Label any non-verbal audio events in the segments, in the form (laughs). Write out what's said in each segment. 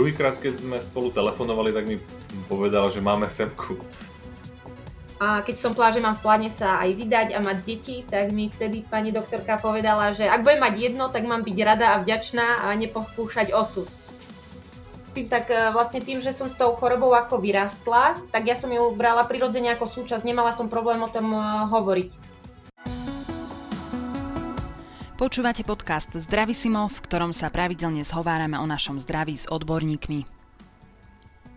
druhýkrát, keď sme spolu telefonovali, tak mi povedala, že máme semku. A keď som povedala, že mám v pláne sa aj vydať a mať deti, tak mi vtedy pani doktorka povedala, že ak budem mať jedno, tak mám byť rada a vďačná a nepokúšať osud. Tak e, vlastne tým, že som s tou chorobou ako vyrastla, tak ja som ju brala prirodzene ako súčasť, nemala som problém o tom e, hovoriť. Počúvate podcast Zdravisimo, v ktorom sa pravidelne zhovárame o našom zdraví s odborníkmi.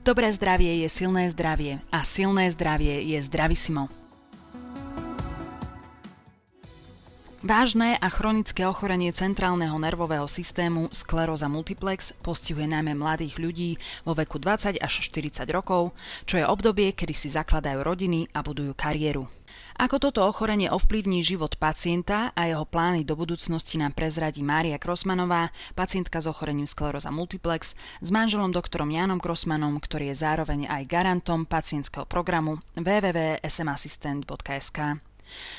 Dobré zdravie je silné zdravie a silné zdravie je zdravisimo. Vážne a chronické ochorenie centrálneho nervového systému skleróza multiplex postihuje najmä mladých ľudí vo veku 20 až 40 rokov, čo je obdobie, kedy si zakladajú rodiny a budujú kariéru. Ako toto ochorenie ovplyvní život pacienta a jeho plány do budúcnosti nám prezradí Mária Krosmanová, pacientka s ochorením skleróza multiplex, s manželom doktorom Jánom Krosmanom, ktorý je zároveň aj garantom pacientského programu www.smassistent.sk.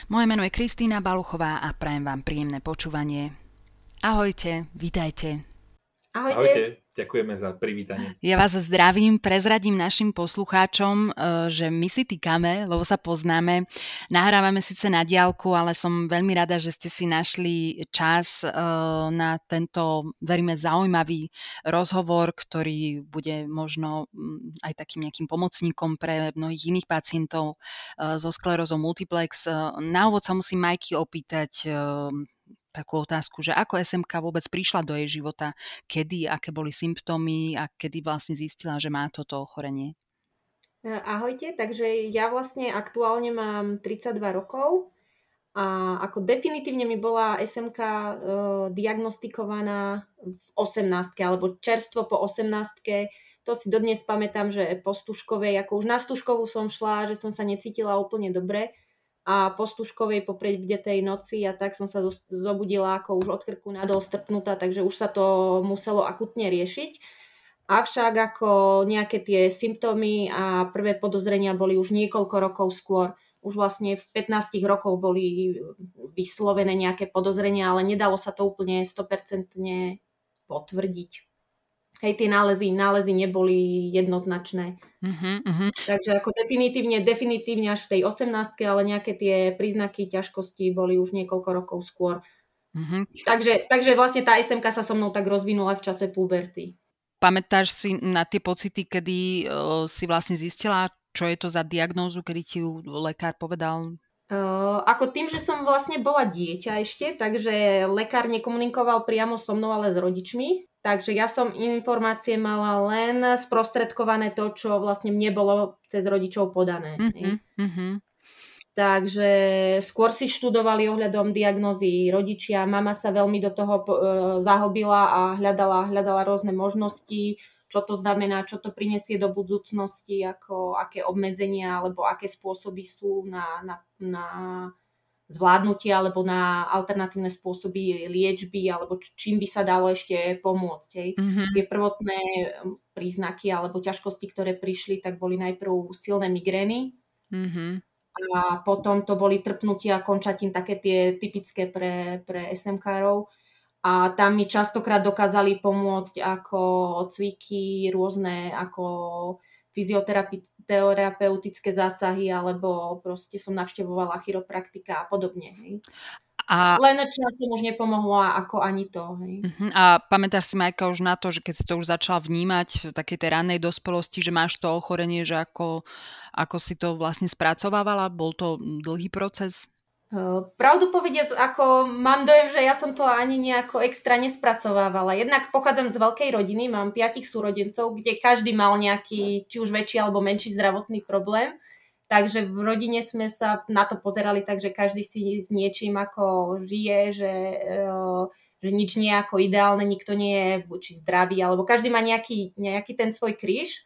Moje meno je Kristýna Baluchová a prajem vám príjemné počúvanie. Ahojte, vitajte. Ahojte. Ahojte. Ďakujeme za privítanie. Ja vás zdravím, prezradím našim poslucháčom, e, že my si týkame, lebo sa poznáme. Nahrávame síce na diálku, ale som veľmi rada, že ste si našli čas e, na tento, veríme, zaujímavý rozhovor, ktorý bude možno mm, aj takým nejakým pomocníkom pre mnohých iných pacientov e, so sklerózou multiplex. Na úvod sa musím Majky opýtať, takú otázku, že ako SMK vôbec prišla do jej života, kedy, aké boli symptómy a kedy vlastne zistila, že má toto ochorenie. E, ahojte, takže ja vlastne aktuálne mám 32 rokov a ako definitívne mi bola SMK e, diagnostikovaná v 18 alebo čerstvo po 18 to si dodnes pamätám, že po stužkovej, ako už na stužkovú som šla, že som sa necítila úplne dobre, a po stužkovej po tej noci a tak som sa zobudila ako už od krku nadol strpnutá, takže už sa to muselo akutne riešiť. Avšak ako nejaké tie symptómy a prvé podozrenia boli už niekoľko rokov skôr. Už vlastne v 15 rokov boli vyslovené nejaké podozrenia, ale nedalo sa to úplne 100% potvrdiť hej, tie nálezy, nálezy neboli jednoznačné. Uh-huh, uh-huh. Takže ako definitívne, definitívne až v tej 18 ale nejaké tie príznaky ťažkosti boli už niekoľko rokov skôr. Uh-huh. Takže, takže vlastne tá SMK sa so mnou tak rozvinula v čase puberty. Pamätáš si na tie pocity, kedy uh, si vlastne zistila, čo je to za diagnózu, kedy ti ju lekár povedal? Uh, ako tým, že som vlastne bola dieťa ešte, takže lekár nekomunikoval priamo so mnou, ale s rodičmi. Takže ja som informácie mala len sprostredkované to, čo vlastne mne bolo cez rodičov podané. Mm-hmm, mm-hmm. Takže skôr si študovali ohľadom diagnózy rodičia. Mama sa veľmi do toho uh, zahobila a hľadala, hľadala rôzne možnosti, čo to znamená, čo to prinesie do budúcnosti, ako, aké obmedzenia alebo aké spôsoby sú na, na, na zvládnutie alebo na alternatívne spôsoby liečby alebo čím by sa dalo ešte pomôcť. Hej. Mm-hmm. Tie prvotné um, príznaky alebo ťažkosti, ktoré prišli, tak boli najprv silné migrény mm-hmm. a potom to boli trpnutia končatín, také tie typické pre, pre SMK-rov. A tam mi častokrát dokázali pomôcť ako cviky, rôzne ako fyzioterapeutické zásahy, alebo proste som navštevovala chiropraktika a podobne. Hej. A... Len časom už nepomohlo ako ani to. Hej. Uh-huh. A pamätáš si, Majka, už na to, že keď si to už začala vnímať v takej tej rannej dospelosti, že máš to ochorenie, že ako, ako si to vlastne spracovávala? Bol to dlhý proces? Pravdu povediac, ako mám dojem, že ja som to ani nejako extra nespracovávala. Jednak pochádzam z veľkej rodiny, mám piatich súrodencov, kde každý mal nejaký, či už väčší alebo menší zdravotný problém. Takže v rodine sme sa na to pozerali tak, že každý si s niečím ako žije, že, že nič nie je ako ideálne, nikto nie je či zdravý, alebo každý má nejaký, nejaký ten svoj kríž.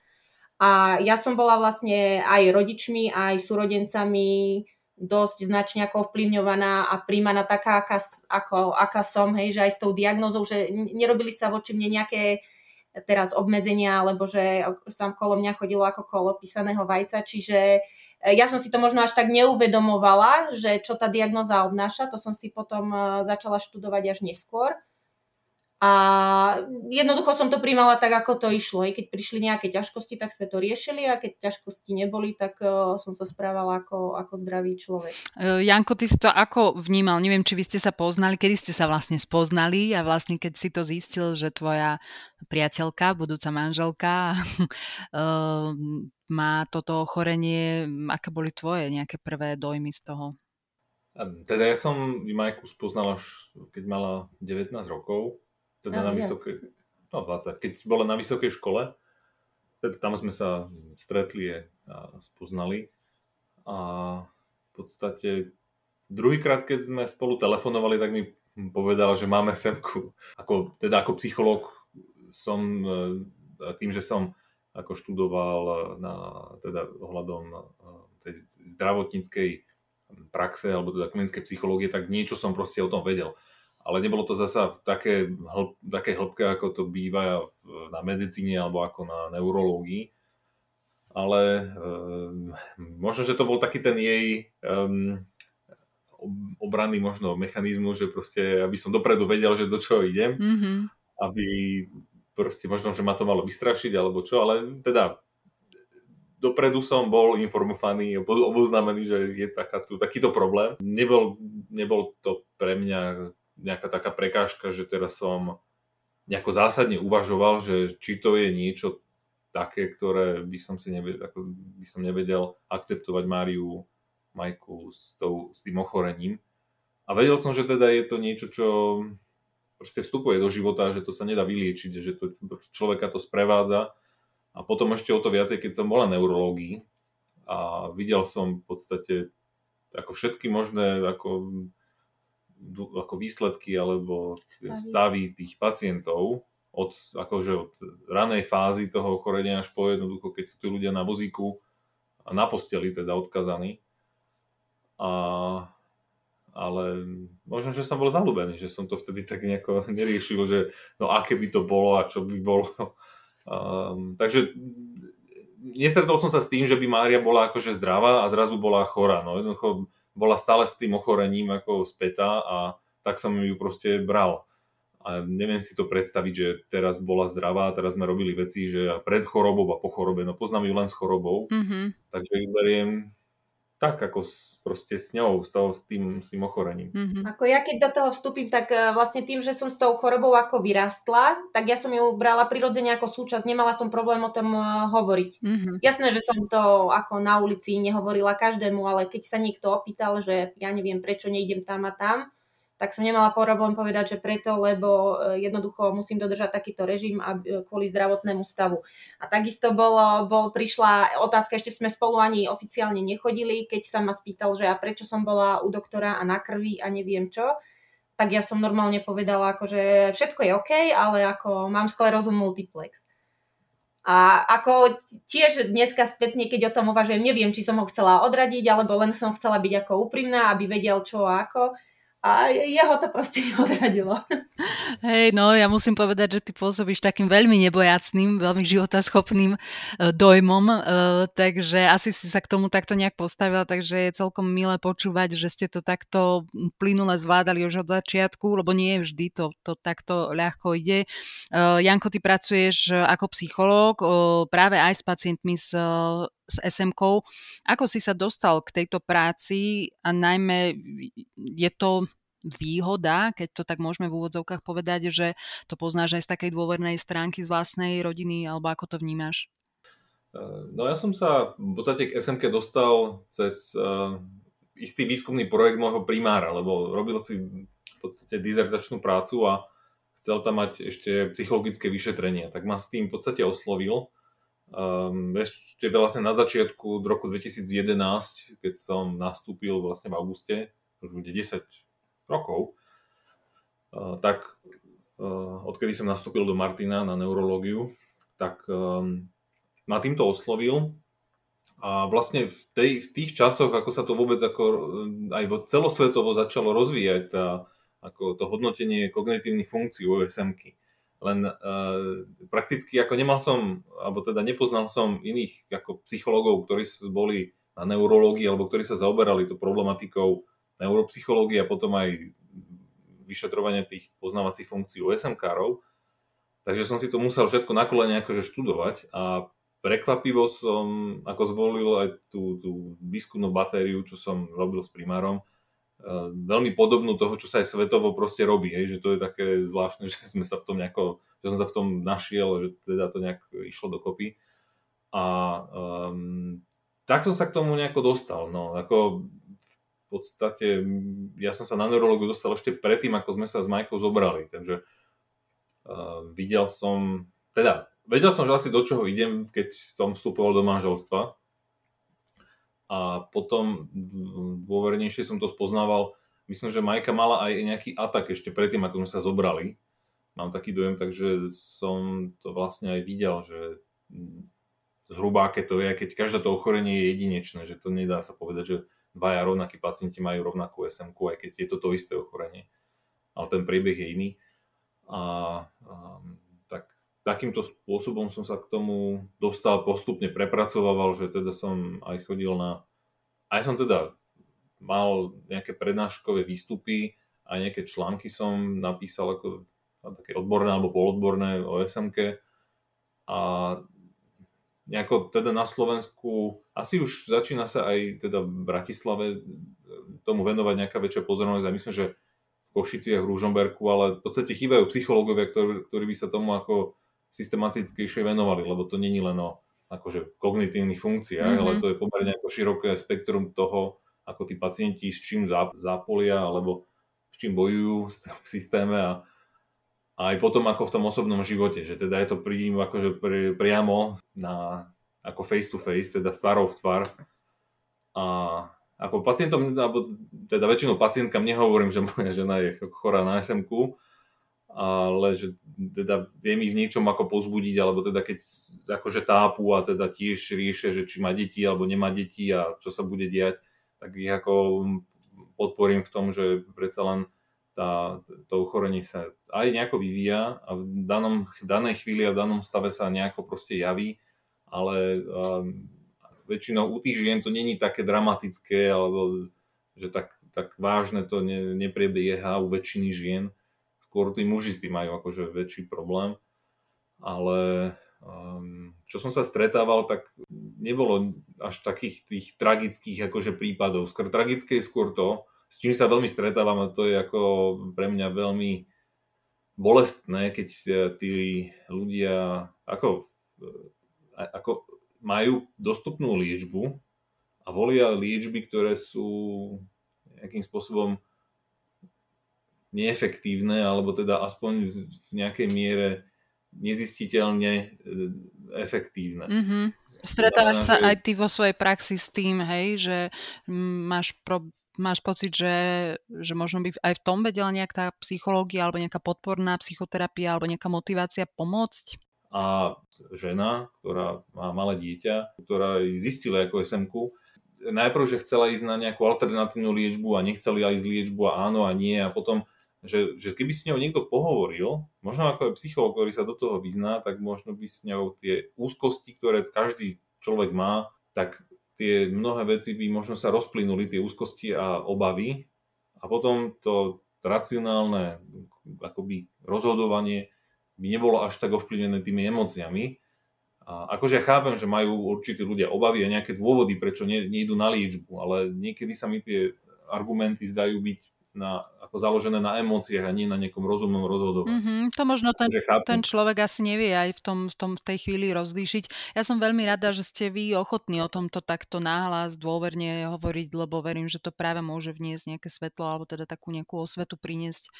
A ja som bola vlastne aj rodičmi, aj súrodencami dosť značne ako ovplyvňovaná a príjmaná taká, aká, ako, aká som, hej, že aj s tou diagnózou, že nerobili sa voči mne nejaké teraz obmedzenia, alebo že sam kolo mňa chodilo ako kolo písaného vajca, čiže e, ja som si to možno až tak neuvedomovala, že čo tá diagnoza obnáša, to som si potom e, začala študovať až neskôr. A jednoducho som to príjmala tak, ako to išlo. I keď prišli nejaké ťažkosti, tak sme to riešili a keď ťažkosti neboli, tak uh, som sa správala ako, ako zdravý človek. Uh, Janko, ty si to ako vnímal? Neviem, či vy ste sa poznali, kedy ste sa vlastne spoznali a vlastne keď si to zistil, že tvoja priateľka, budúca manželka uh, (laughs) má toto ochorenie, aké boli tvoje nejaké prvé dojmy z toho? Teda ja som Majku spoznal až keď mala 19 rokov teda na vysokej, no 20, keď bola na vysokej škole, teda tam sme sa stretli a spoznali. A v podstate druhýkrát, keď sme spolu telefonovali, tak mi povedala, že máme semku. Ako, teda ako psychológ som e, tým, že som ako študoval na, teda ohľadom e, tej zdravotníckej praxe alebo teda klinickej psychológie, tak niečo som proste o tom vedel ale nebolo to zasa v také, hlb, také hĺbke, ako to býva na medicíne alebo ako na neurológii. Ale um, možno, že to bol taký ten jej um, obranný možno mechanizmus, že proste, aby som dopredu vedel, že do čoho idem, mm-hmm. aby proste možno, že ma to malo vystrašiť alebo čo, ale teda dopredu som bol informovaný, oboznámený, že je taká, takýto problém. Nebol, nebol to pre mňa nejaká taká prekážka, že teraz som nejako zásadne uvažoval, že či to je niečo také, ktoré by som si nevedel, ako by som nevedel akceptovať Máriu Majku s, tou, s tým ochorením. A vedel som, že teda je to niečo, čo proste vstupuje do života, že to sa nedá vyliečiť, že to, človeka to sprevádza. A potom ešte o to viacej, keď som bola neurológii a videl som v podstate ako všetky možné ako ako výsledky alebo stavy, stavy tých pacientov od, akože od ranej fázy toho ochorenia až po jednoducho, keď sú tí ľudia na vozíku a na posteli teda odkazaní. A, ale možno, že som bol zalúbený, že som to vtedy tak nejako (laughs) neriešil, že no aké by to bolo a čo by bolo. (laughs) Um, takže nestretol som sa s tým, že by Mária bola akože zdravá a zrazu bola chorá. No jednoducho bola stále s tým ochorením ako spätá a tak som ju proste bral. A neviem si to predstaviť, že teraz bola zdravá, teraz sme robili veci, že pred chorobou a po chorobe, no poznám ju len s chorobou, mm-hmm. takže ju beriem tak, ako s, proste s ňou, s, toho, s, tým, s tým ochorením. Mm-hmm. Ako ja keď do toho vstúpim, tak uh, vlastne tým, že som s tou chorobou ako vyrastla, tak ja som ju brala prirodzene ako súčasť, nemala som problém o tom uh, hovoriť. Mm-hmm. Jasné, že som to ako na ulici nehovorila každému, ale keď sa niekto opýtal, že ja neviem, prečo nejdem tam a tam, tak som nemala problém povedať, že preto, lebo e, jednoducho musím dodržať takýto režim a e, kvôli zdravotnému stavu. A takisto bolo, bol, prišla otázka, ešte sme spolu ani oficiálne nechodili, keď sa ma spýtal, že a prečo som bola u doktora a na krvi a neviem čo, tak ja som normálne povedala, ako, že všetko je OK, ale ako mám sklerózu multiplex. A ako tiež dneska spätne, keď o tom uvažujem, neviem, či som ho chcela odradiť, alebo len som chcela byť ako úprimná, aby vedel čo a ako a jeho to proste (laughs) neodradilo. Hej, no ja musím povedať, že ty pôsobíš takým veľmi nebojacným, veľmi životaschopným e, dojmom, e, takže asi si sa k tomu takto nejak postavila, takže je celkom milé počúvať, že ste to takto plynule zvládali už od začiatku, lebo nie vždy to, to takto ľahko ide. E, Janko, ty pracuješ ako psychológ práve aj s pacientmi s s SMK. Ako si sa dostal k tejto práci a najmä je to výhoda, keď to tak môžeme v úvodzovkách povedať, že to poznáš aj z takej dôvernej stránky z vlastnej rodiny, alebo ako to vnímaš? Eh, no ja som sa v podstate k SMK dostal cez uh, istý výskumný projekt môjho primára, lebo robil si v podstate dizertačnú prácu a chcel tam mať ešte psychologické vyšetrenie. Tak ma s tým v podstate oslovil Um, ešte vlastne na začiatku roku 2011, keď som nastúpil vlastne v auguste, už bude 10 rokov, uh, tak uh, odkedy som nastúpil do Martina na neurológiu, tak um, ma týmto oslovil a vlastne v, tej, v tých časoch, ako sa to vôbec ako aj celosvetovo začalo rozvíjať tá, ako to hodnotenie kognitívnych funkcií OSM-ky, len uh, prakticky ako nemal som, alebo teda nepoznal som iných ako psychológov, ktorí boli na neurológii alebo ktorí sa zaoberali to problematikou neuropsychológie a potom aj vyšetrovania tých poznávacích funkcií u SMK-rov, takže som si to musel všetko na kolene akože študovať a prekvapivo som ako zvolil aj tú, tú výskumnú batériu, čo som robil s primárom, veľmi podobnú toho, čo sa aj svetovo proste robí, hej, že to je také zvláštne, (laughs) že sme sa v tom nejako, že som sa v tom našiel, že teda to nejak išlo dokopy. A um, tak som sa k tomu nejako dostal. No, ako v podstate ja som sa na neurologu dostal ešte predtým, ako sme sa s Majkou zobrali. Takže uh, videl som, teda vedel som, že asi do čoho idem, keď som vstupoval do manželstva. A potom dôvernejšie som to spoznával. Myslím, že Majka mala aj nejaký atak ešte predtým, ako sme sa zobrali. Mám taký dojem, takže som to vlastne aj videl, že zhruba aké to je, keď každé to ochorenie je jedinečné, že to nedá sa povedať, že dvaja rovnakí pacienti majú rovnakú SMK, aj keď je to to isté ochorenie. Ale ten priebeh je iný. A, a takýmto spôsobom som sa k tomu dostal, postupne prepracovával, že teda som aj chodil na... Aj som teda mal nejaké prednáškové výstupy a nejaké články som napísal ako také odborné alebo polodborné o SMK a nejako teda na Slovensku, asi už začína sa aj teda v Bratislave tomu venovať nejaká väčšia pozornosť a myslím, že v Košiciach, v Ružomberku, ale v podstate chýbajú psychológovia, ktorí, ktorí by sa tomu ako systematickejšie venovali, lebo to není len o akože kognitívnych funkciách, mm-hmm. ale to je pomerne ako široké spektrum toho, ako tí pacienti s čím zápolia alebo s čím bojujú v systéme a, a aj potom ako v tom osobnom živote, že teda je to pri akože pri, priamo na, ako face to face, teda tvárou v tvár. A ako pacientom, alebo teda väčšinou pacientkam nehovorím, že moja žena je chorá na smk ale že teda vie mi v niečom ako pozbudiť, alebo teda keď akože tápu a teda tiež riešia, že či má deti alebo nemá deti a čo sa bude diať, tak ich ako podporím v tom, že predsa len tá, to ochorenie sa aj nejako vyvíja a v danom, danej chvíli a v danom stave sa nejako proste javí, ale um, väčšinou u tých žien to není také dramatické, alebo že tak, tak vážne to ne, neprebieha u väčšiny žien. Skôr tí muži s tým majú akože väčší problém. Ale um, čo som sa stretával, tak nebolo až takých tých tragických akože prípadov. Skôr tragické je skôr to, s čím sa veľmi stretávam a to je ako pre mňa veľmi bolestné, keď e, tí ľudia ako, e, ako majú dostupnú liečbu a volia liečby, ktoré sú nejakým spôsobom neefektívne, alebo teda aspoň v nejakej miere nezistiteľne e, efektívne. Mm-hmm. Stretávaš sa že... aj ty vo svojej praxi s tým, hej, že máš pro, máš pocit, že, že možno by aj v tom vedela nejak tá psychológia alebo nejaká podporná psychoterapia alebo nejaká motivácia pomôcť? A žena, ktorá má malé dieťa, ktorá zistila ako smk najprv, že chcela ísť na nejakú alternatívnu liečbu a nechceli ísť liečbu a áno a nie a potom že, že keby s ňou niekto pohovoril, možno ako aj psycholog, ktorý sa do toho vyzná, tak možno by s ňou tie úzkosti, ktoré každý človek má, tak tie mnohé veci by možno sa rozplynuli, tie úzkosti a obavy a potom to racionálne akoby rozhodovanie by nebolo až tak ovplyvnené tými emóciami. A akože ja chápem, že majú určití ľudia obavy a nejaké dôvody, prečo ne, nejdu na liečbu, ale niekedy sa mi tie argumenty zdajú byť na, ako založené na emóciách a nie na nejakom rozumnom rozhodovaní. Mm-hmm, to možno ten, ten človek asi nevie aj v, tom, v, tom, v tej chvíli rozlíšiť. Ja som veľmi rada, že ste vy ochotní o tomto takto náhlas dôverne hovoriť, lebo verím, že to práve môže vniesť nejaké svetlo alebo teda takú nejakú osvetu priniesť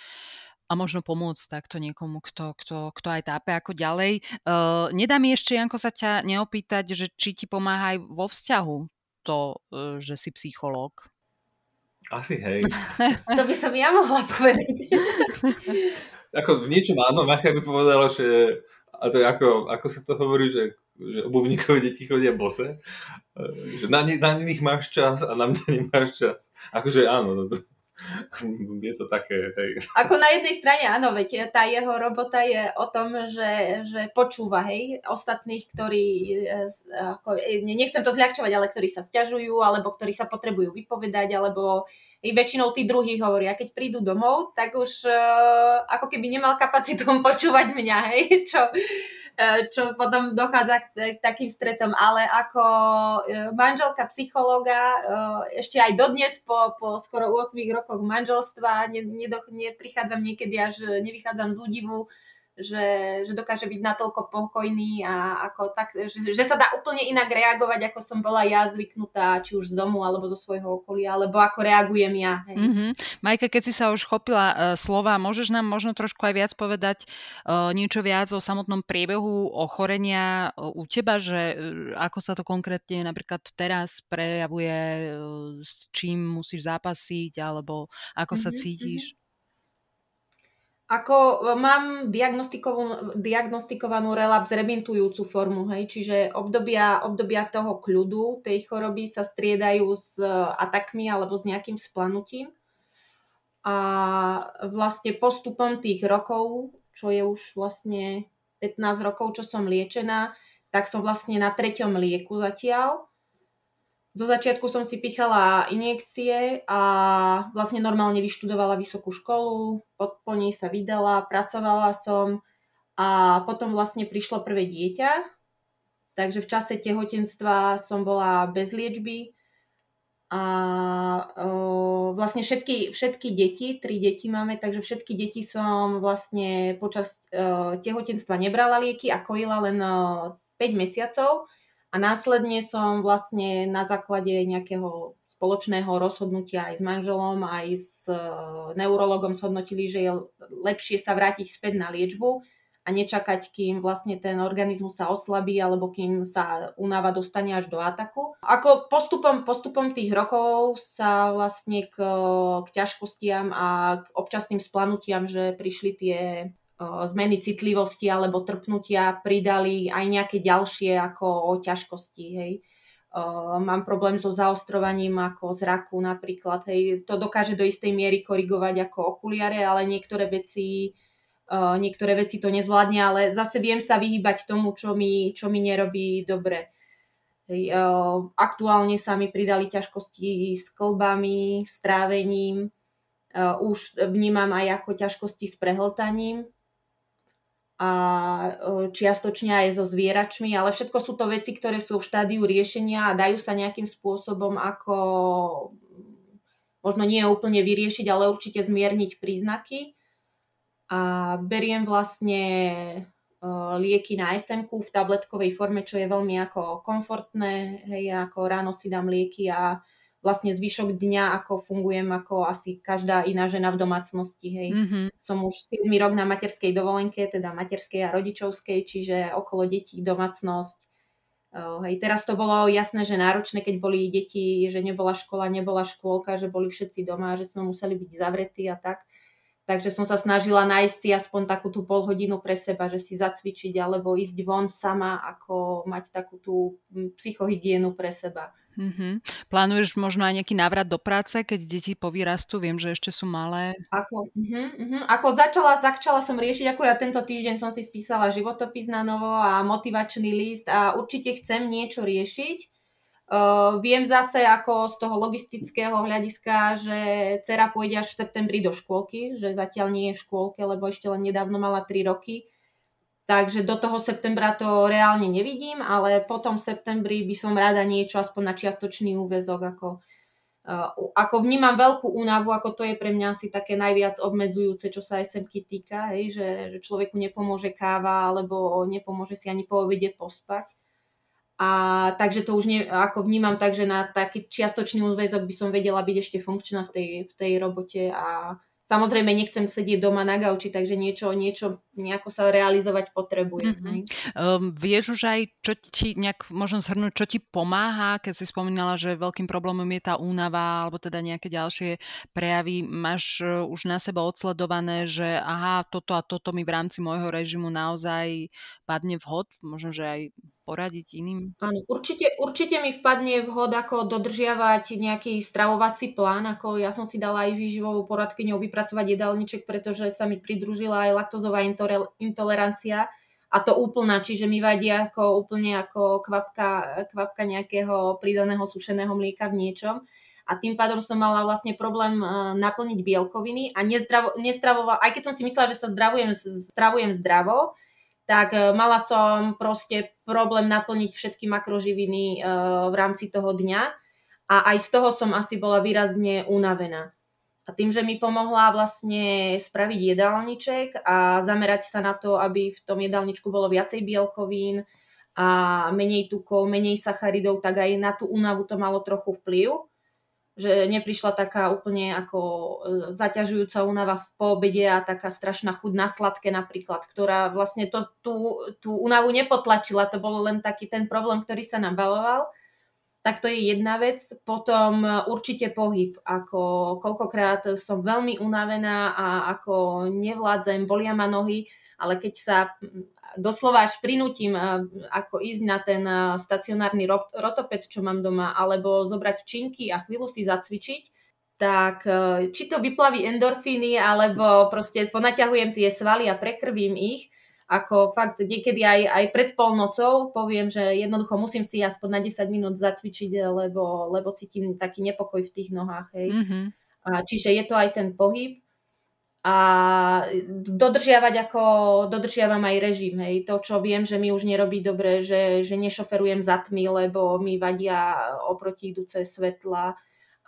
a možno pomôcť takto niekomu, kto, kto, kto aj tápe ako ďalej. Uh, nedá mi ešte, Janko, sa ťa neopýtať, že či ti pomáha aj vo vzťahu to, uh, že si psychológ. Asi hej. (laughs) to by som ja mohla povedať. (laughs) ako v niečom áno, Macha by povedala, že a to je ako, ako sa to hovorí, že, že obuvníkové deti chodia bose, že na, na nich máš čas a na mňa nemáš čas. Akože áno, no to, (laughs) je to také, hej. Ako na jednej strane, áno, veď tá jeho robota je o tom, že, že počúva, hej, ostatných, ktorí, e, ako, e, nechcem to zľahčovať, ale ktorí sa stiažujú, alebo ktorí sa potrebujú vypovedať, alebo i väčšinou tí druhí hovoria, keď prídu domov, tak už uh, ako keby nemal kapacitu (laughs) počúvať mňa, hej, čo, čo potom dochádza k, k takým stretom, ale ako uh, manželka psychológa ešte aj dodnes po, po skoro 8 rokoch manželstva ne, neprichádzam niekedy až nevychádzam z údivu, že, že dokáže byť natoľko pokojný a ako tak, že, že sa dá úplne inak reagovať, ako som bola ja zvyknutá, či už z domu, alebo zo svojho okolia, alebo ako reagujem ja. Hej. Mm-hmm. Majka, keď si sa už chopila uh, slova, môžeš nám možno trošku aj viac povedať uh, niečo viac o samotnom priebehu ochorenia uh, u teba, že uh, ako sa to konkrétne napríklad teraz prejavuje, uh, s čím musíš zápasiť, alebo ako mm-hmm, sa mhm, cítiš? Mm-hmm. Ako e, mám diagnostikovanú, diagnostikovanú relaps rebintujúcu formu, hej, čiže obdobia, obdobia toho kľudu, tej choroby sa striedajú s e, atakmi alebo s nejakým splanutím. A vlastne postupom tých rokov, čo je už vlastne 15 rokov, čo som liečená, tak som vlastne na treťom lieku zatiaľ zo začiatku som si pichala injekcie a vlastne normálne vyštudovala vysokú školu, po, nej sa vydala, pracovala som a potom vlastne prišlo prvé dieťa, takže v čase tehotenstva som bola bez liečby a vlastne všetky, všetky deti, tri deti máme, takže všetky deti som vlastne počas o, tehotenstva nebrala lieky a kojila len o, 5 mesiacov a následne som vlastne na základe nejakého spoločného rozhodnutia aj s manželom, aj s e, neurologom zhodnotili, že je lepšie sa vrátiť späť na liečbu a nečakať, kým vlastne ten organizmus sa oslabí alebo kým sa únava dostane až do ataku. Ako postupom, postupom tých rokov sa vlastne k, k ťažkostiam a k občasným splanutiam, že prišli tie zmeny citlivosti alebo trpnutia pridali aj nejaké ďalšie ako o ťažkosti, hej. Mám problém so zaostrovaním ako zraku napríklad, hej. To dokáže do istej miery korigovať ako okuliare, ale niektoré veci niektoré veci to nezvládne, ale zase viem sa vyhýbať tomu, čo mi, čo mi nerobí dobre. Hej, aktuálne sa mi pridali ťažkosti s klbami, s trávením, už vnímam aj ako ťažkosti s prehltaním, a čiastočne aj so zvieračmi, ale všetko sú to veci, ktoré sú v štádiu riešenia a dajú sa nejakým spôsobom ako možno nie úplne vyriešiť, ale určite zmierniť príznaky. A beriem vlastne lieky na sm v tabletkovej forme, čo je veľmi ako komfortné, hej, ako ráno si dám lieky a vlastne zvyšok dňa, ako fungujem ako asi každá iná žena v domácnosti. Hej. Mm-hmm. Som už 7 rok na materskej dovolenke, teda materskej a rodičovskej, čiže okolo detí domácnosť. Uh, hej, teraz to bolo jasné, že náročné, keď boli deti, že nebola škola, nebola škôlka, že boli všetci doma, že sme museli byť zavretí a tak. Takže som sa snažila nájsť si aspoň takú tú pol hodinu pre seba, že si zacvičiť alebo ísť von sama, ako mať takú tú psychohygienu pre seba. Mm-hmm. Plánuješ možno aj nejaký návrat do práce, keď deti povyrastú? Viem, že ešte sú malé. Ako, uh-huh, uh-huh. Ako začala, začala som riešiť, akurát tento týždeň som si spísala životopis na novo a motivačný list a určite chcem niečo riešiť. Uh, viem zase ako z toho logistického hľadiska, že dcera pôjde až v septembri do škôlky, že zatiaľ nie je v škôlke, lebo ešte len nedávno mala 3 roky Takže do toho septembra to reálne nevidím, ale potom v septembri by som rada niečo aspoň na čiastočný úvezok. Ako, uh, ako vnímam veľkú únavu, ako to je pre mňa asi také najviac obmedzujúce, čo sa smk týka, hej, že, že človeku nepomôže káva alebo nepomôže si ani po obede pospať. A takže to už ne, ako vnímam tak, že na taký čiastočný úvezok by som vedela byť ešte funkčná v tej, v tej robote a Samozrejme, nechcem sedieť doma na gauči, takže niečo, niečo nejako sa realizovať potrebujem. Mm-hmm. Um, vieš už aj, čo ti nejak možno zhrnúť, čo ti pomáha, keď si spomínala, že veľkým problémom je tá únava alebo teda nejaké ďalšie prejavy. Máš uh, už na seba odsledované, že aha, toto a toto mi v rámci môjho režimu naozaj padne vhod, možno, že aj poradiť iným? Áno, určite, určite mi vpadne vhod, ako dodržiavať nejaký stravovací plán, ako ja som si dala aj výživovou poradkyňou vypracovať jedálniček, pretože sa mi pridružila aj laktozová intolerancia a to úplná, čiže mi vadí ako úplne ako kvapka, kvapka nejakého pridaného sušeného mlieka v niečom a tým pádom som mala vlastne problém uh, naplniť bielkoviny a nezdravo, nestravoval, aj keď som si myslela, že sa zdravujem, zdravujem zdravo, tak uh, mala som proste problém naplniť všetky makroživiny uh, v rámci toho dňa a aj z toho som asi bola výrazne unavená. A tým, že mi pomohla vlastne spraviť jedálniček a zamerať sa na to, aby v tom jedálničku bolo viacej bielkovín a menej tukov, menej sacharidov, tak aj na tú únavu to malo trochu vplyv že neprišla taká úplne ako e, zaťažujúca únava v poobede a taká strašná chuť na sladké napríklad, ktorá vlastne to, tú, tú únavu nepotlačila, to bol len taký ten problém, ktorý sa nabaloval. Tak to je jedna vec. Potom e, určite pohyb, ako koľkokrát som veľmi unavená a ako nevládzem, bolia ma nohy, ale keď sa doslova až prinútim ako ísť na ten stacionárny rotoped, čo mám doma, alebo zobrať činky a chvíľu si zacvičiť, tak e, či to vyplaví endorfíny, alebo proste ponaťahujem tie svaly a prekrvím ich, ako fakt niekedy aj, aj pred polnocou poviem, že jednoducho musím si aspoň na 10 minút zacvičiť, lebo, lebo cítim taký nepokoj v tých nohách. Hej. Mm-hmm. A čiže je to aj ten pohyb a dodržiavať ako dodržiavam aj režim, hej, to čo viem, že mi už nerobí dobre, že, že nešoferujem za tmy, lebo mi vadia oproti idúce svetla,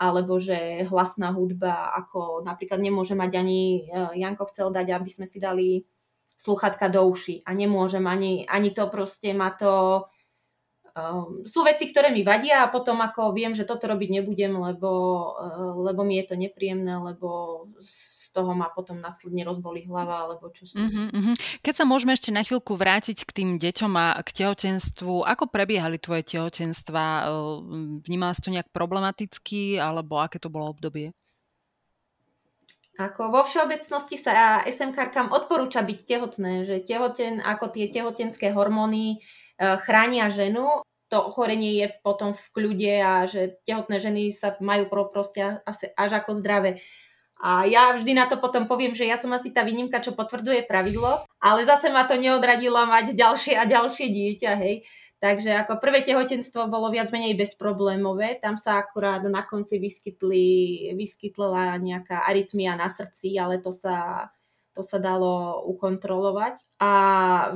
alebo že hlasná hudba, ako napríklad nemôže mať ani, e, Janko chcel dať, aby sme si dali sluchatka do uši. A nemôžem ani, ani to proste ma to um, sú veci, ktoré mi vadia a potom ako viem, že toto robiť nebudem, lebo, uh, lebo mi je to nepríjemné, lebo toho ma potom následne rozbolí hlava alebo čo si. Uh-huh, uh-huh. Keď sa môžeme ešte na chvíľku vrátiť k tým deťom a k tehotenstvu, ako prebiehali tvoje tehotenstva? Vnímala si to nejak problematicky alebo aké to bolo obdobie? Ako vo všeobecnosti sa SMK odporúča byť tehotné, že tehoten, ako tie tehotenské hormóny e, chránia ženu, to ochorenie je potom v kľude a že tehotné ženy sa majú proste až ako zdravé. A ja vždy na to potom poviem, že ja som asi tá výnimka, čo potvrdzuje pravidlo, ale zase ma to neodradilo mať ďalšie a ďalšie dieťa, hej. Takže ako prvé tehotenstvo bolo viac menej bezproblémové, tam sa akurát na konci vyskytli, vyskytla nejaká arytmia na srdci, ale to sa, to sa dalo ukontrolovať. A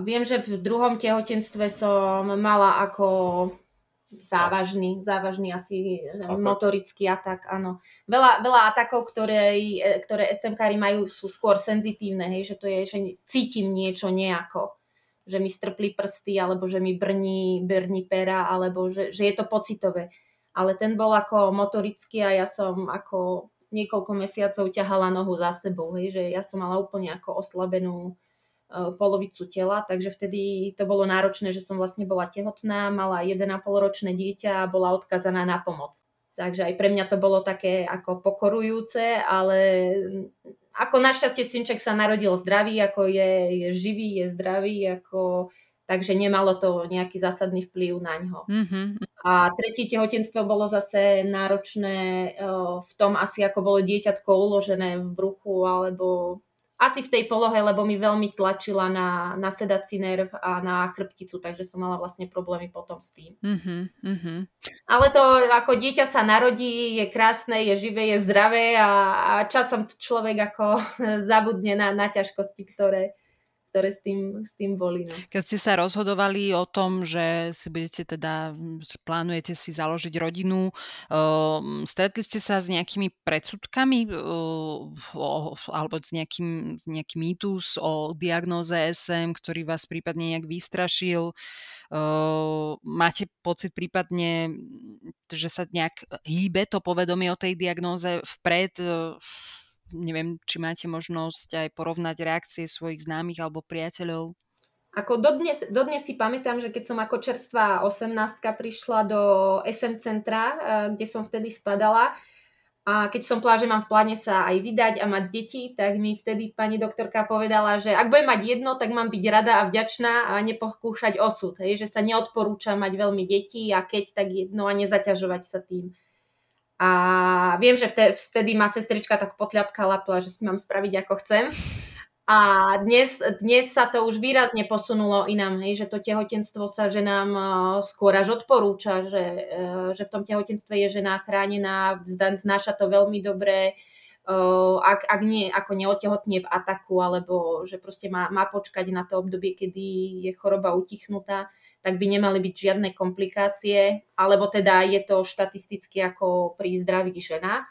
viem, že v druhom tehotenstve som mala ako závažný, závažný asi atak. motorický atak, áno. Veľa, veľa atakov, ktoré, ktoré SMKári majú, sú skôr senzitívne, hej, že to je, že cítim niečo nejako, že mi strpli prsty, alebo že mi brní, brní pera, alebo že, že je to pocitové. Ale ten bol ako motorický a ja som ako niekoľko mesiacov ťahala nohu za sebou, hej, že ja som mala úplne ako oslabenú polovicu tela, takže vtedy to bolo náročné, že som vlastne bola tehotná, mala 1,5 ročné dieťa a bola odkazaná na pomoc. Takže aj pre mňa to bolo také ako pokorujúce, ale ako našťastie synček sa narodil zdravý, ako je, je živý, je zdravý, ako, takže nemalo to nejaký zásadný vplyv na ňo. Mm-hmm. A tretie tehotenstvo bolo zase náročné uh, v tom asi, ako bolo dieťatko uložené v bruchu, alebo asi v tej polohe, lebo mi veľmi tlačila na, na sedací nerv a na chrbticu, takže som mala vlastne problémy potom s tým. Mm-hmm, Ale to ako dieťa sa narodí, je krásne, je živé, je zdravé a, a časom človek ako (laughs) zabudne na, na ťažkosti, ktoré, ktoré s tým, s tým boli. No. Keď ste sa rozhodovali o tom, že si budete teda, plánujete si založiť rodinu, uh, stretli ste sa s nejakými predsudkami uh, alebo s nejakým, s nejakým mýtus o diagnóze SM, ktorý vás prípadne nejak vystrašil? Uh, máte pocit prípadne, že sa nejak hýbe to povedomie o tej diagnóze vpred? Uh, neviem, či máte možnosť aj porovnať reakcie svojich známych alebo priateľov. Ako dodnes, dodnes si pamätám, že keď som ako čerstvá 18 prišla do SM centra, eh, kde som vtedy spadala, a keď som povedala, že mám v pláne sa aj vydať a mať deti, tak mi vtedy pani doktorka povedala, že ak budem mať jedno, tak mám byť rada a vďačná a nepokúšať osud. Hej, že sa neodporúča mať veľmi detí a keď, tak jedno a nezaťažovať sa tým. A viem, že vtedy ma sestrička tak potľapkala, že si mám spraviť ako chcem. A dnes, dnes sa to už výrazne posunulo inám, hej, že to tehotenstvo sa ženám uh, skôr až odporúča, že, uh, že v tom tehotenstve je žena chránená, znáša to veľmi dobre, uh, ak, ak nie, ako neotehotnie v ataku, alebo že proste má, má počkať na to obdobie, kedy je choroba utichnutá, tak by nemali byť žiadne komplikácie, alebo teda je to štatisticky ako pri zdravých ženách.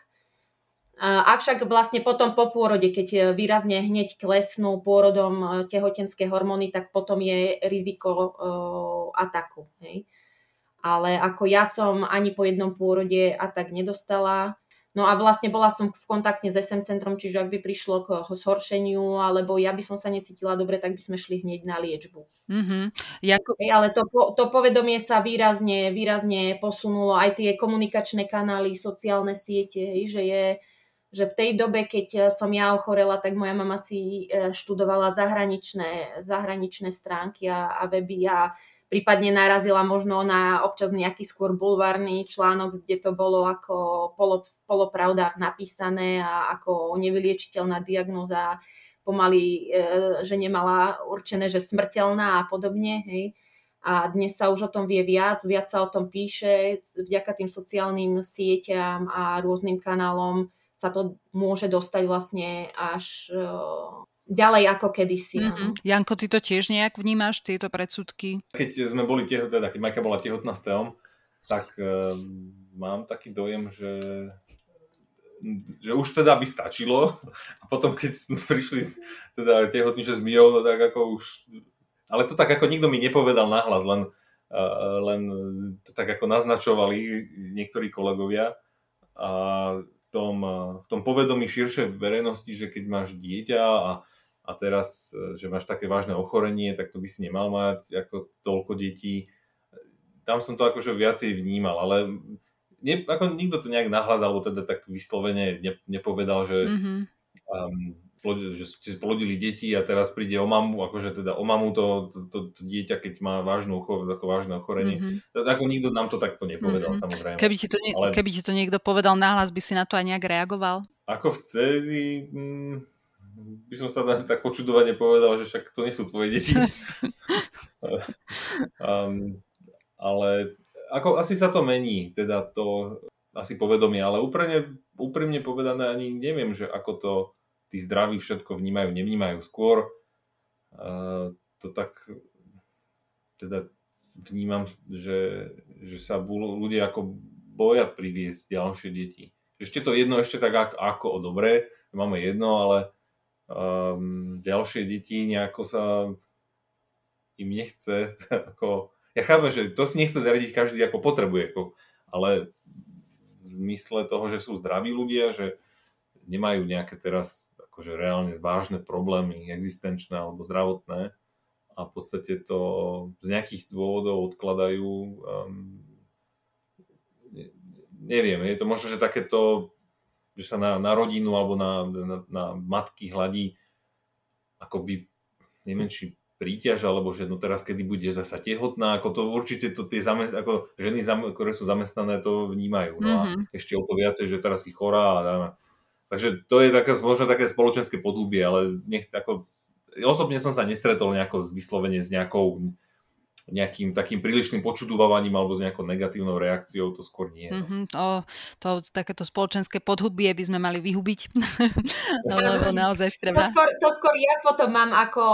Avšak vlastne potom po pôrode, keď e, výrazne hneď klesnú pôrodom e, tehotenské hormóny, tak potom je riziko uh, ataku. Hej. Ale ako ja som ani po jednom pôrode atak nedostala, No a vlastne bola som v kontakte s SM centrom, čiže ak by prišlo k zhoršeniu, alebo ja by som sa necítila dobre, tak by sme šli hneď na liečbu. Mm-hmm. Jako... Hey, ale to, to povedomie sa výrazne, výrazne posunulo, aj tie komunikačné kanály, sociálne siete, hej, že je že v tej dobe, keď eh, som ja ochorela, tak moja mama si eh, študovala zahraničné, zahraničné stránky a, a weby a prípadne narazila možno na občas nejaký skôr bulvárny článok, kde to bolo ako polo, polopravdách napísané a ako nevyliečiteľná diagnoza pomaly, eh, že nemala určené, že smrteľná a podobne, hej. A dnes sa už o tom vie viac, viac sa o tom píše, vďaka tým sociálnym sieťam a rôznym kanálom sa to môže dostať vlastne až uh, ďalej ako kedysi. Mm-hmm. Janko, ty to tiež nejak vnímaš, tieto predsudky? Keď sme boli tehotná, teda keď Majka bola tehotná s Teom, tak uh, mám taký dojem, že že už teda by stačilo a potom keď sme prišli teda tehotníče s Mijou, no tak ako už ale to tak ako nikto mi nepovedal nahlas, len, uh, len to tak ako naznačovali niektorí kolegovia a tom, v tom povedomí širšej verejnosti, že keď máš dieťa a, a teraz, e, že máš také vážne ochorenie, tak to by si nemal mať ako toľko detí. Tam som to akože viacej vnímal, ale ne, ako nikto to nejak nahlas, alebo teda tak vyslovene ne, nepovedal, že mm-hmm. um, že ste plodili deti a teraz príde o mamu, akože teda o mamu to, to, to, to dieťa, keď má vážnu, ako vážne ochorenie. Mm-hmm. Ako nikto nám to takto nepovedal, mm-hmm. samozrejme. Keby ti, to nie, Ale... keby ti to niekto povedal nahlas, by si na to aj nejak reagoval? Ako vtedy... Mm, by som sa tak počudovane povedal, že však to nie sú tvoje deti. um, (laughs) (laughs) ale ako asi sa to mení, teda to asi povedomie, ale úprimne, úprimne povedané ani neviem, že ako to tí zdraví všetko vnímajú, nevnímajú. Skôr uh, to tak teda vnímam, že, že sa ľudia ako boja priviesť ďalšie deti. Ešte to jedno, ešte tak ako, ako o dobre, máme jedno, ale um, ďalšie deti nejako sa im nechce, (laughs) ako, ja chápem, že to si nechce zariadiť každý ako potrebuje, ako, ale v zmysle toho, že sú zdraví ľudia, že nemajú nejaké teraz akože reálne vážne problémy existenčné alebo zdravotné a v podstate to z nejakých dôvodov odkladajú. Um, neviem, je to možno, že takéto, že sa na, na rodinu alebo na, na, na matky hladí akoby, neviem, či príťaž, alebo že no teraz, kedy bude zasa tehotná, ako to určite to tie zamest- ako ženy, ktoré sú zamestnané, to vnímajú. No mm-hmm. a ešte o to viacej, že teraz ich chorá a Takže to je také, možno také spoločenské podhubie, ale nech ako, osobne som sa nestretol nejako vyslovene s nejakou nejakým takým prílišným počudovávaním alebo s nejakou negatívnou reakciou, to skôr nie. No. Mm-hmm, to, to, takéto spoločenské podhubie by sme mali vyhubiť, (laughs) lebo naozaj treba. To skôr, to skôr ja potom mám ako,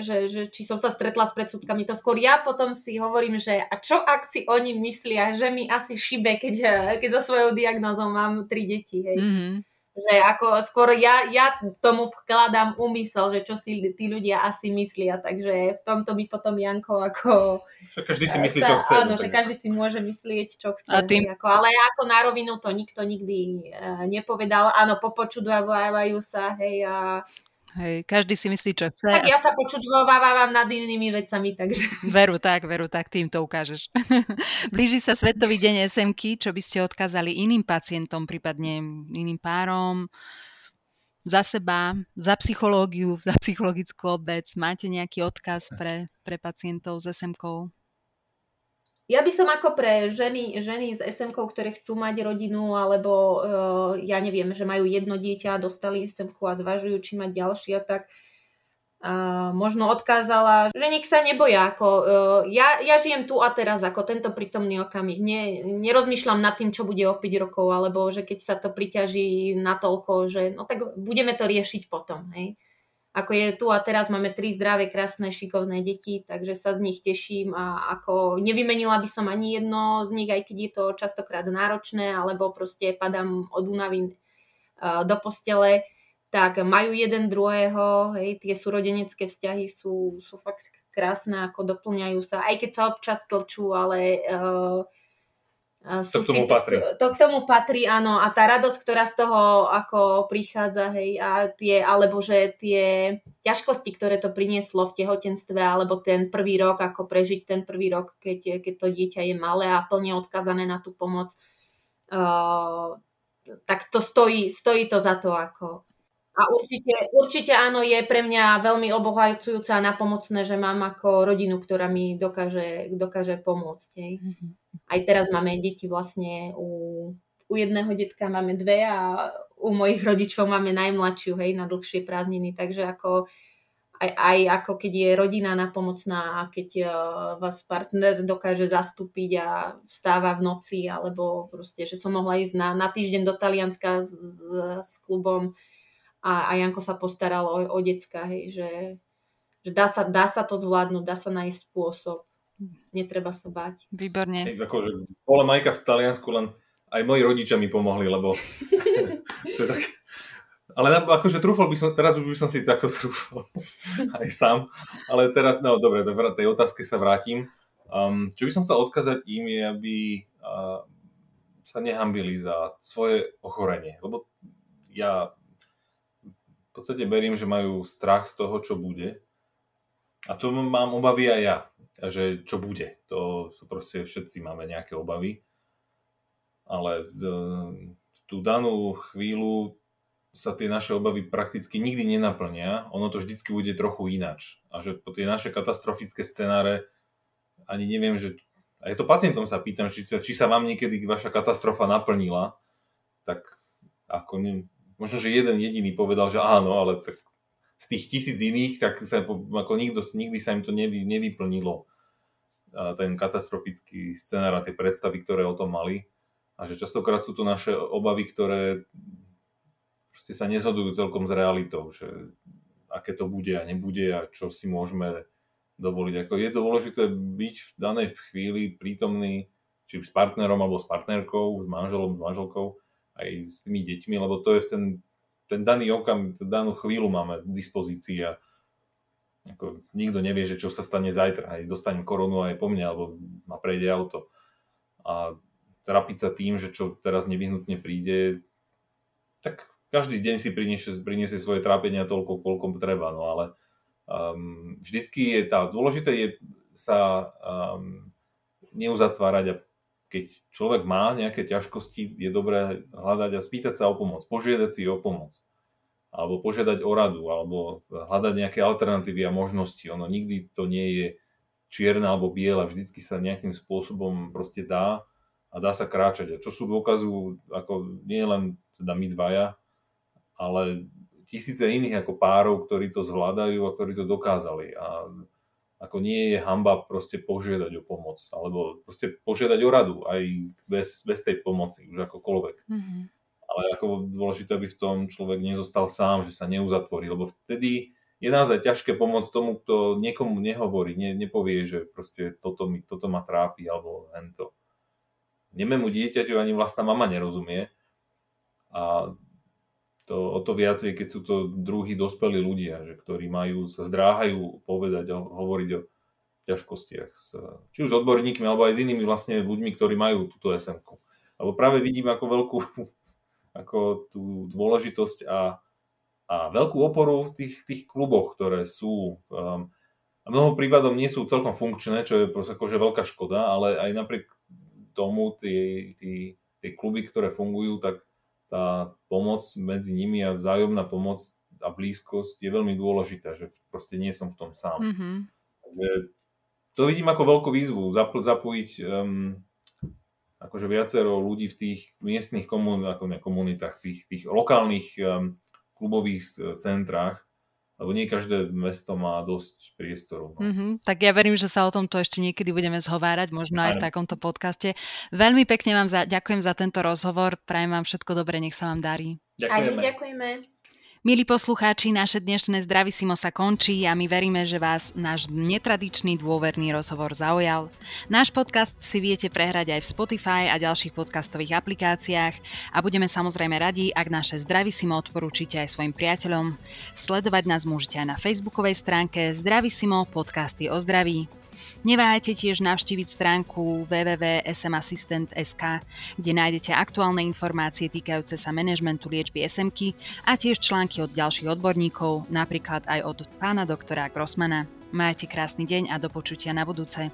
že, že či som sa stretla s predsudkami, to skôr ja potom si hovorím, že a čo ak si oni myslia, že mi asi šibe, keď, keď so svojou diagnózou mám tri deti, hej. Mm-hmm že ako skôr ja, ja tomu vkladám úmysel, že čo si tí ľudia asi myslia, takže v tomto by potom Janko ako... Že každý si myslí, čo chce. Áno, že každý si môže myslieť, čo chce. A tým... ako, ale ako na rovinu to nikto nikdy uh, nepovedal. Áno, popočudovajú sa, hej, a Hej, každý si myslí, čo chce. Tak ja sa počudovávam nad inými vecami, takže... Veru tak, veru tak, tým to ukážeš. (laughs) Blíži sa Svetový deň SMK, čo by ste odkázali iným pacientom, prípadne iným párom, za seba, za psychológiu, za psychologickú obec. Máte nejaký odkaz pre, pre pacientov s SMK? Ja by som ako pre ženy, ženy s SMK, ktoré chcú mať rodinu, alebo uh, ja neviem, že majú jedno dieťa, dostali SMK a zvažujú, či mať ďalšie, tak uh, možno odkázala, že nech sa neboja. Ako, uh, ja, ja žijem tu a teraz ako tento prítomný okamih. Nie, nerozmýšľam nad tým, čo bude o 5 rokov, alebo že keď sa to priťaží natoľko, že no tak budeme to riešiť potom. Hej ako je tu a teraz máme tri zdravé, krásne, šikovné deti, takže sa z nich teším a ako nevymenila by som ani jedno z nich, aj keď je to častokrát náročné, alebo proste padám od únavy do postele, tak majú jeden druhého, hej, tie súrodenecké vzťahy sú, sú fakt krásne, ako doplňajú sa, aj keď sa občas tlčú, ale uh, to k tomu patrí. To k tomu patrí, áno. A tá radosť, ktorá z toho ako prichádza, hej, a tie, alebo že tie ťažkosti, ktoré to prinieslo v tehotenstve, alebo ten prvý rok, ako prežiť ten prvý rok, keď, keď to dieťa je malé a plne odkazané na tú pomoc, uh, tak to stojí, stojí to za to, ako, a určite, určite áno, je pre mňa veľmi obohajujúce a napomocné, že mám ako rodinu, ktorá mi dokáže, dokáže pomôcť. Hej. Mm-hmm. Aj teraz máme deti vlastne u, u jedného detka máme dve a u mojich rodičov máme najmladšiu, hej, na dlhšie prázdniny, takže ako aj, aj ako keď je rodina napomocná a keď uh, vás partner dokáže zastúpiť a vstáva v noci, alebo proste, že som mohla ísť na, na týždeň do Talianska s, s, s klubom, a, a Janko sa postaral o, o decka, hej, že, že dá, sa, dá sa to zvládnuť, dá sa nájsť spôsob. Netreba sa báť. Výborne. Hej, akože bola Majka v Taliansku, len aj moji rodičia mi pomohli, lebo (laughs) (laughs) to je tak... Ale akože trúfol by som, teraz už by som si tako trúfol (laughs) aj sám, ale teraz, no dobre, tej otázke sa vrátim. Um, čo by som chcel odkázať im je, aby uh, sa nehambili za svoje ochorenie, lebo ja v podstate beriem, že majú strach z toho, čo bude. A to mám obavy aj ja, že čo bude. To sú proste všetci máme nejaké obavy. Ale v, v tú danú chvíľu sa tie naše obavy prakticky nikdy nenaplnia. Ono to vždycky bude trochu inač. A že po tie naše katastrofické scenáre ani neviem, že... A je to pacientom sa pýtam, či, či sa vám niekedy vaša katastrofa naplnila, tak ako ne, možno, že jeden jediný povedal, že áno, ale tak z tých tisíc iných, tak sa ako nikto, nikdy sa im to nevy, nevyplnilo ten katastrofický scenár a tie predstavy, ktoré o tom mali. A že častokrát sú to naše obavy, ktoré proste sa nezhodujú celkom s realitou, že aké to bude a nebude a čo si môžeme dovoliť. Ako je dôležité byť v danej chvíli prítomný, či už s partnerom alebo s partnerkou, s manželom, s manželkou, aj s tými deťmi, lebo to je v ten, ten daný okam, danú chvíľu máme v dispozícii a ako, nikto nevie, že čo sa stane zajtra. Aj dostanem koronu aj po mne, alebo ma prejde auto. A trapiť sa tým, že čo teraz nevyhnutne príde, tak každý deň si priniesie, priniesie svoje trápenia toľko, koľko treba, no ale um, vždycky je tá, dôležité je sa um, neuzatvárať a keď človek má nejaké ťažkosti, je dobré hľadať a spýtať sa o pomoc, požiadať si o pomoc, alebo požiadať o radu, alebo hľadať nejaké alternatívy a možnosti. Ono nikdy to nie je čierna alebo biela, vždycky sa nejakým spôsobom proste dá a dá sa kráčať. A čo sú dôkazu, ako nie len teda my dvaja, ale tisíce iných ako párov, ktorí to zvládajú a ktorí to dokázali. A ako nie je hamba proste požiadať o pomoc, alebo proste požiadať o radu, aj bez, bez tej pomoci, už akokoľvek. Mm-hmm. Ale ako dôležité, aby v tom človek nezostal sám, že sa neuzatvorí, lebo vtedy je naozaj ťažké pomôcť tomu, kto niekomu nehovorí, ne, nepovie, že proste toto, mi, toto ma trápi, alebo hento. Nemému dieťaťu ani vlastná mama nerozumie. A to, o to viacej, keď sú to druhí dospelí ľudia, že, ktorí majú, sa zdráhajú povedať a hovoriť o ťažkostiach s, či už s odborníkmi, alebo aj s inými vlastne ľuďmi, ktorí majú túto sm Lebo práve vidím ako veľkú (laughs) ako tú dôležitosť a, a veľkú oporu v tých, tých kluboch, ktoré sú um, a mnoho prípadom nie sú celkom funkčné, čo je akože veľká škoda, ale aj napriek tomu tie, tie, tie kluby, ktoré fungujú, tak tá pomoc medzi nimi a vzájomná pomoc a blízkosť je veľmi dôležitá, že proste nie som v tom sám. Mm-hmm. Takže to vidím ako veľkú výzvu, zap, zapojiť um, akože viacero ľudí v tých miestnych komun, ako ne, komunitách, tých, tých lokálnych um, klubových e, centrách, lebo nie každé mesto má dosť priestoru. No. Mm-hmm, tak ja verím, že sa o tomto ešte niekedy budeme zhovárať, možno aj v takomto podcaste. Veľmi pekne vám za, ďakujem za tento rozhovor, prajem vám všetko dobré, nech sa vám darí. Ďakujeme. Aj my ďakujeme. Milí poslucháči, naše dnešné Zdravisimo sa končí a my veríme, že vás náš netradičný dôverný rozhovor zaujal. Náš podcast si viete prehrať aj v Spotify a ďalších podcastových aplikáciách a budeme samozrejme radi, ak naše Zdravisimo odporúčite aj svojim priateľom. Sledovať nás môžete aj na facebookovej stránke Zdravisimo podcasty o zdraví. Neváhajte tiež navštíviť stránku www.smassistent.sk, kde nájdete aktuálne informácie týkajúce sa manažmentu liečby SMK a tiež články od ďalších odborníkov, napríklad aj od pána doktora Grossmana. Majte krásny deň a do počutia na budúce.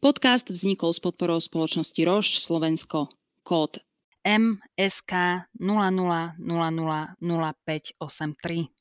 Podcast vznikol s podporou spoločnosti Roš Slovensko. Kód MSK 00000583.